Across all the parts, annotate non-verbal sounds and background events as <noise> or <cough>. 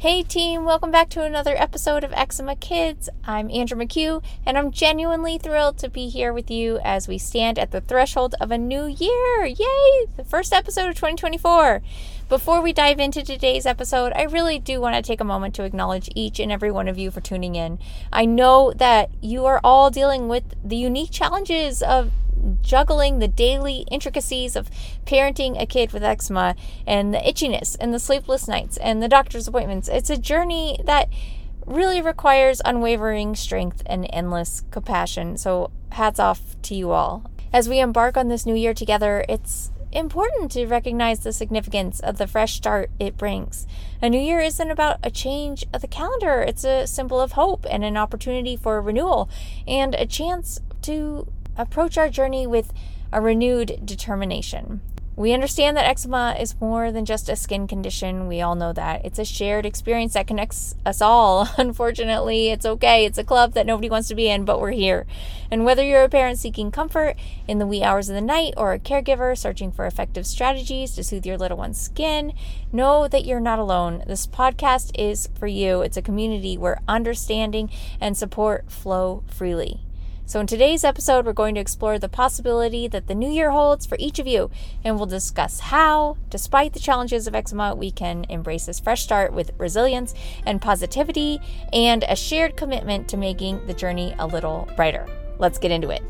Hey team, welcome back to another episode of Eczema Kids. I'm Andra McHugh, and I'm genuinely thrilled to be here with you as we stand at the threshold of a new year. Yay! The first episode of 2024. Before we dive into today's episode, I really do want to take a moment to acknowledge each and every one of you for tuning in. I know that you are all dealing with the unique challenges of juggling the daily intricacies of parenting a kid with eczema and the itchiness and the sleepless nights and the doctor's appointments. It's a journey that really requires unwavering strength and endless compassion. So, hats off to you all. As we embark on this new year together, it's important to recognize the significance of the fresh start it brings. A new year isn't about a change of the calendar, it's a symbol of hope and an opportunity for renewal and a chance to approach our journey with a renewed determination. We understand that eczema is more than just a skin condition. We all know that. It's a shared experience that connects us all. <laughs> Unfortunately, it's okay. It's a club that nobody wants to be in, but we're here. And whether you're a parent seeking comfort in the wee hours of the night or a caregiver searching for effective strategies to soothe your little one's skin, know that you're not alone. This podcast is for you. It's a community where understanding and support flow freely. So, in today's episode, we're going to explore the possibility that the new year holds for each of you, and we'll discuss how, despite the challenges of eczema, we can embrace this fresh start with resilience and positivity and a shared commitment to making the journey a little brighter. Let's get into it.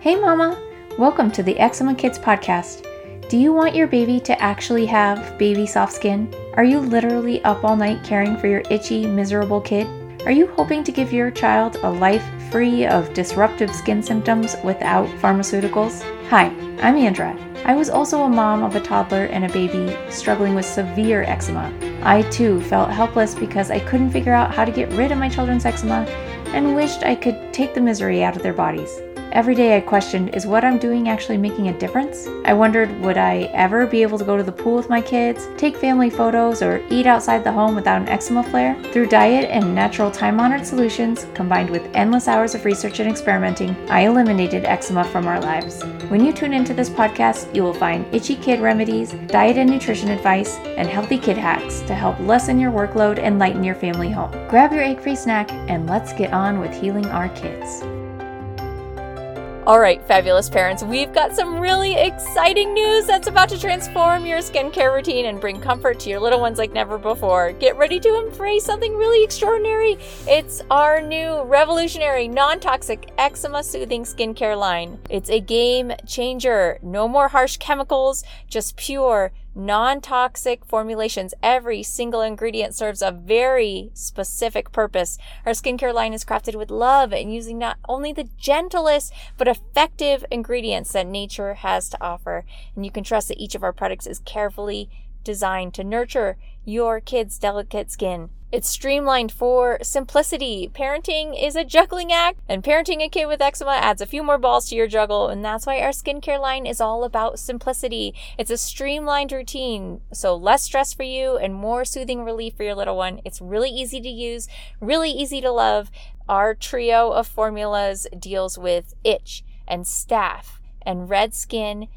Hey, Mama! Welcome to the Eczema Kids podcast. Do you want your baby to actually have baby soft skin? Are you literally up all night caring for your itchy, miserable kid? Are you hoping to give your child a life free of disruptive skin symptoms without pharmaceuticals? Hi, I'm Andra. I was also a mom of a toddler and a baby struggling with severe eczema. I too felt helpless because I couldn't figure out how to get rid of my children's eczema and wished I could take the misery out of their bodies. Every day I questioned is what I'm doing actually making a difference? I wondered would I ever be able to go to the pool with my kids, take family photos, or eat outside the home without an eczema flare? Through diet and natural time honored solutions, combined with endless hours of research and experimenting, I eliminated eczema from our lives. When you tune into this podcast, you will find itchy kid remedies, diet and nutrition advice, and healthy kid hacks to help lessen your workload and lighten your family home. Grab your egg free snack and let's get on with healing our kids. All right, fabulous parents, we've got some really exciting news that's about to transform your skincare routine and bring comfort to your little ones like never before. Get ready to embrace something really extraordinary. It's our new revolutionary non toxic eczema soothing skincare line. It's a game changer. No more harsh chemicals, just pure non toxic formulations. Every single ingredient serves a very specific purpose. Our skincare line is crafted with love and using not only the gentlest but effective ingredients that nature has to offer. And you can trust that each of our products is carefully designed to nurture your kid's delicate skin. It's streamlined for simplicity. Parenting is a juggling act, and parenting a kid with eczema adds a few more balls to your juggle, and that's why our skincare line is all about simplicity. It's a streamlined routine, so less stress for you and more soothing relief for your little one. It's really easy to use, really easy to love. Our trio of formulas deals with itch and staph and red skin.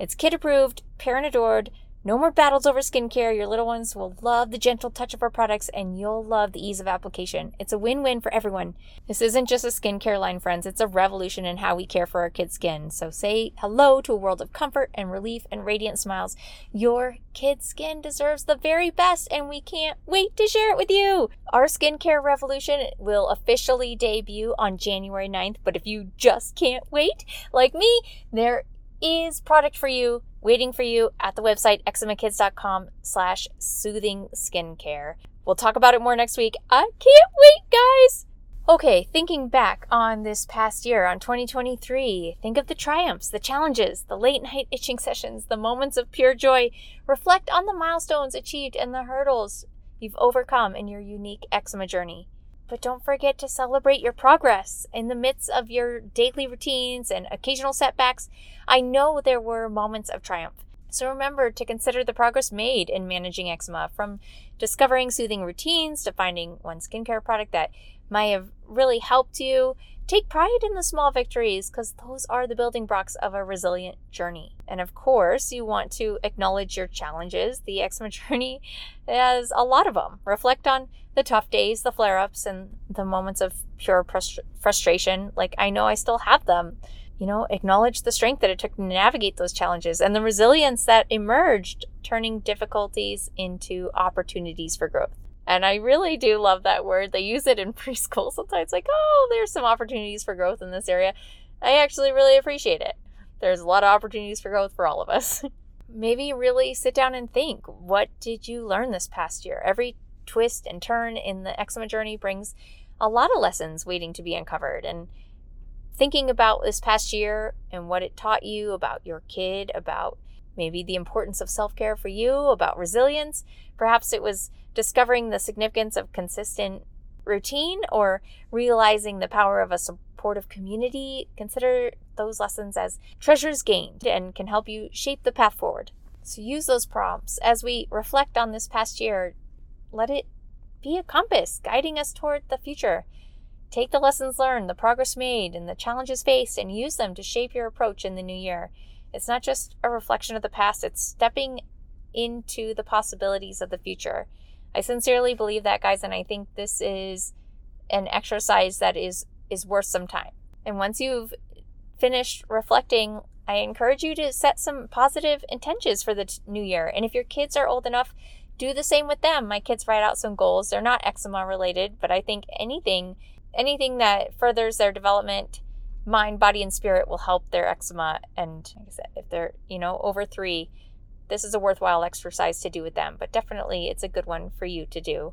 It's kid approved, parent adored no more battles over skincare. Your little ones will love the gentle touch of our products and you'll love the ease of application. It's a win win for everyone. This isn't just a skincare line, friends. It's a revolution in how we care for our kids' skin. So say hello to a world of comfort and relief and radiant smiles. Your kid's skin deserves the very best and we can't wait to share it with you. Our skincare revolution will officially debut on January 9th, but if you just can't wait, like me, there is product for you waiting for you at the website eczemakids.com slash soothing skincare. We'll talk about it more next week. I can't wait, guys! Okay, thinking back on this past year, on 2023, think of the triumphs, the challenges, the late night itching sessions, the moments of pure joy. Reflect on the milestones achieved and the hurdles you've overcome in your unique eczema journey. But don't forget to celebrate your progress in the midst of your daily routines and occasional setbacks. I know there were moments of triumph. So remember to consider the progress made in managing eczema from discovering soothing routines to finding one skincare product that might have really helped you. Take pride in the small victories because those are the building blocks of a resilient journey. And of course, you want to acknowledge your challenges. The eczema <laughs> journey has a lot of them. Reflect on the tough days, the flare ups, and the moments of pure frust- frustration. Like, I know I still have them. You know, acknowledge the strength that it took to navigate those challenges and the resilience that emerged, turning difficulties into opportunities for growth. And I really do love that word. They use it in <laughs> preschool sometimes, like, oh, there's some opportunities for growth in this area. I actually really appreciate it. There's a lot of opportunities for growth for all of us. <laughs> Maybe really sit down and think what did you learn this past year? Every twist and turn in the eczema journey brings a lot of lessons waiting to be uncovered. And thinking about this past year and what it taught you about your kid, about maybe the importance of self care for you, about resilience. Perhaps it was discovering the significance of consistent routine or realizing the power of a supportive community. Consider those lessons as treasures gained and can help you shape the path forward. So use those prompts as we reflect on this past year. Let it be a compass guiding us toward the future. Take the lessons learned, the progress made, and the challenges faced, and use them to shape your approach in the new year. It's not just a reflection of the past, it's stepping into the possibilities of the future. I sincerely believe that, guys, and I think this is an exercise that is is worth some time. And once you've finished reflecting, I encourage you to set some positive intentions for the t- new year. And if your kids are old enough, do the same with them. My kids write out some goals. They're not eczema related, but I think anything anything that furthers their development mind, body, and spirit will help their eczema. And like I said, if they're, you know, over three, this is a worthwhile exercise to do with them. But definitely it's a good one for you to do,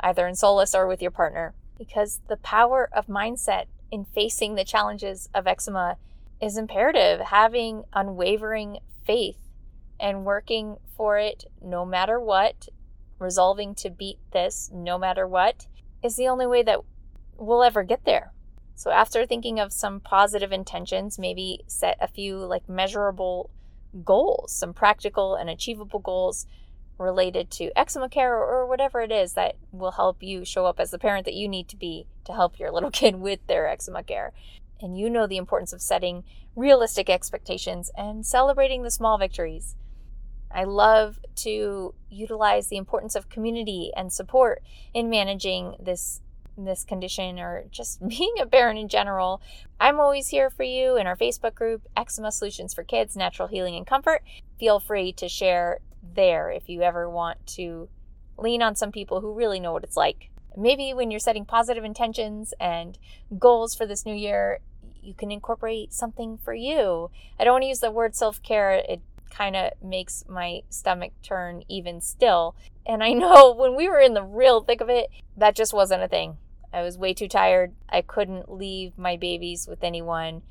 either in solace or with your partner. Because the power of mindset in facing the challenges of eczema is imperative. Having unwavering faith and working for it no matter what, resolving to beat this no matter what, is the only way that we'll ever get there. So after thinking of some positive intentions, maybe set a few like measurable goals, some practical and achievable goals related to eczema care or whatever it is that will help you show up as the parent that you need to be to help your <laughs> little kid with their eczema care. And you know the importance of setting realistic expectations and celebrating the small victories. I love to utilize the importance of community and support in managing this this condition or just <laughs> being a parent in general, I'm always here for you in our Facebook group, Eczema Solutions for Kids, Natural Healing and Comfort. Feel free to share there if you ever want to lean on some people who really know what it's like. Maybe when you're setting positive intentions and goals for this new year, you can incorporate something for you. I don't want to use the word self care, it kind of makes my stomach turn even still. And I know <laughs> when we were in the real thick of it, that just wasn't a thing. I was way too tired. I couldn't leave my babies with anyone,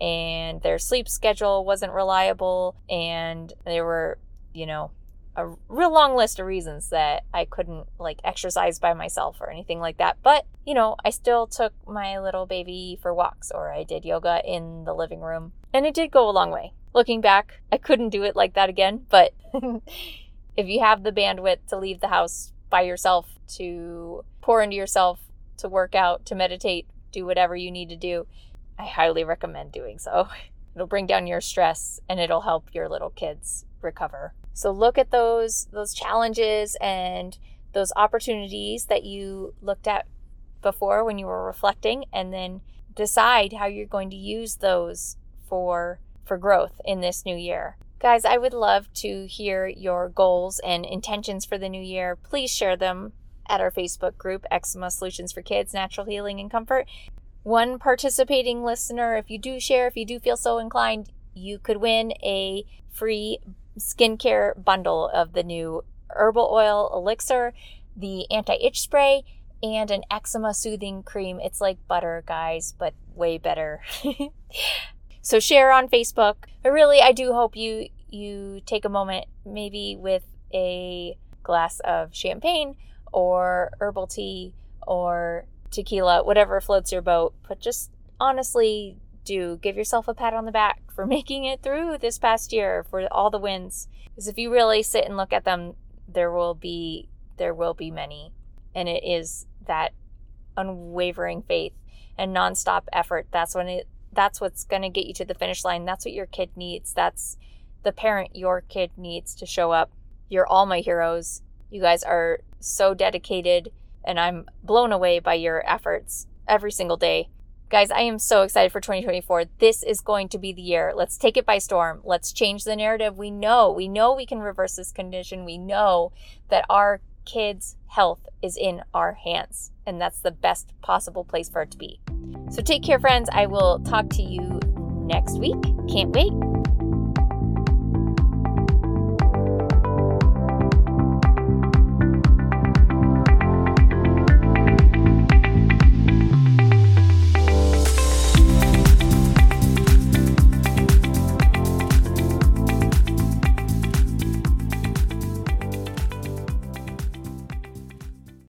and their sleep schedule wasn't reliable, and there were, you know, a real long list of reasons that I couldn't like exercise by myself or anything like that. But, you know, I still took my little baby for walks or I did yoga in the living room. And it did go a long way. Looking back, I couldn't do it like that again, but <laughs> if you have the bandwidth to leave the house by yourself to pour into yourself to work out, to meditate, do whatever you need to do, I highly recommend doing so. <laughs> It'll bring down your stress and it'll help your little kids recover. So look at those those challenges and those opportunities that you looked at before when you were reflecting and then decide how you're going to use those for for growth in this new year. Guys, I would love to hear your goals and intentions for the new year. Please share them at our Facebook group, Eczema Solutions for Kids, Natural Healing and Comfort. One participating listener, if you do share, if you do feel so inclined, you could win a free skincare bundle of the new herbal oil elixir, the anti itch spray, and an eczema soothing cream. It's like butter, guys, but way better. <laughs> so share on Facebook. But really, I do hope you you take a moment, maybe with a glass of champagne or herbal tea or tequila, whatever floats your boat. But just honestly, do give yourself a pat on the back for <laughs> making it through this past year for all the wins. Because if you really sit and look at them, there will be there will be many, and it is that unwavering faith and nonstop effort. That's when it that's what's going to get you to the finish line. That's what your kid needs. That's the parent your kid needs to show up. You're all my heroes. You guys are so dedicated and I'm blown away by your efforts every single day. Guys, I am so excited for 2024. This is going to be the year. Let's take it by storm. Let's change the narrative. We know, we know we can reverse this condition. We know that our kids' health is in our hands, and that's the best possible place for it to be. So take care, friends. I will talk to you next week. Can't wait.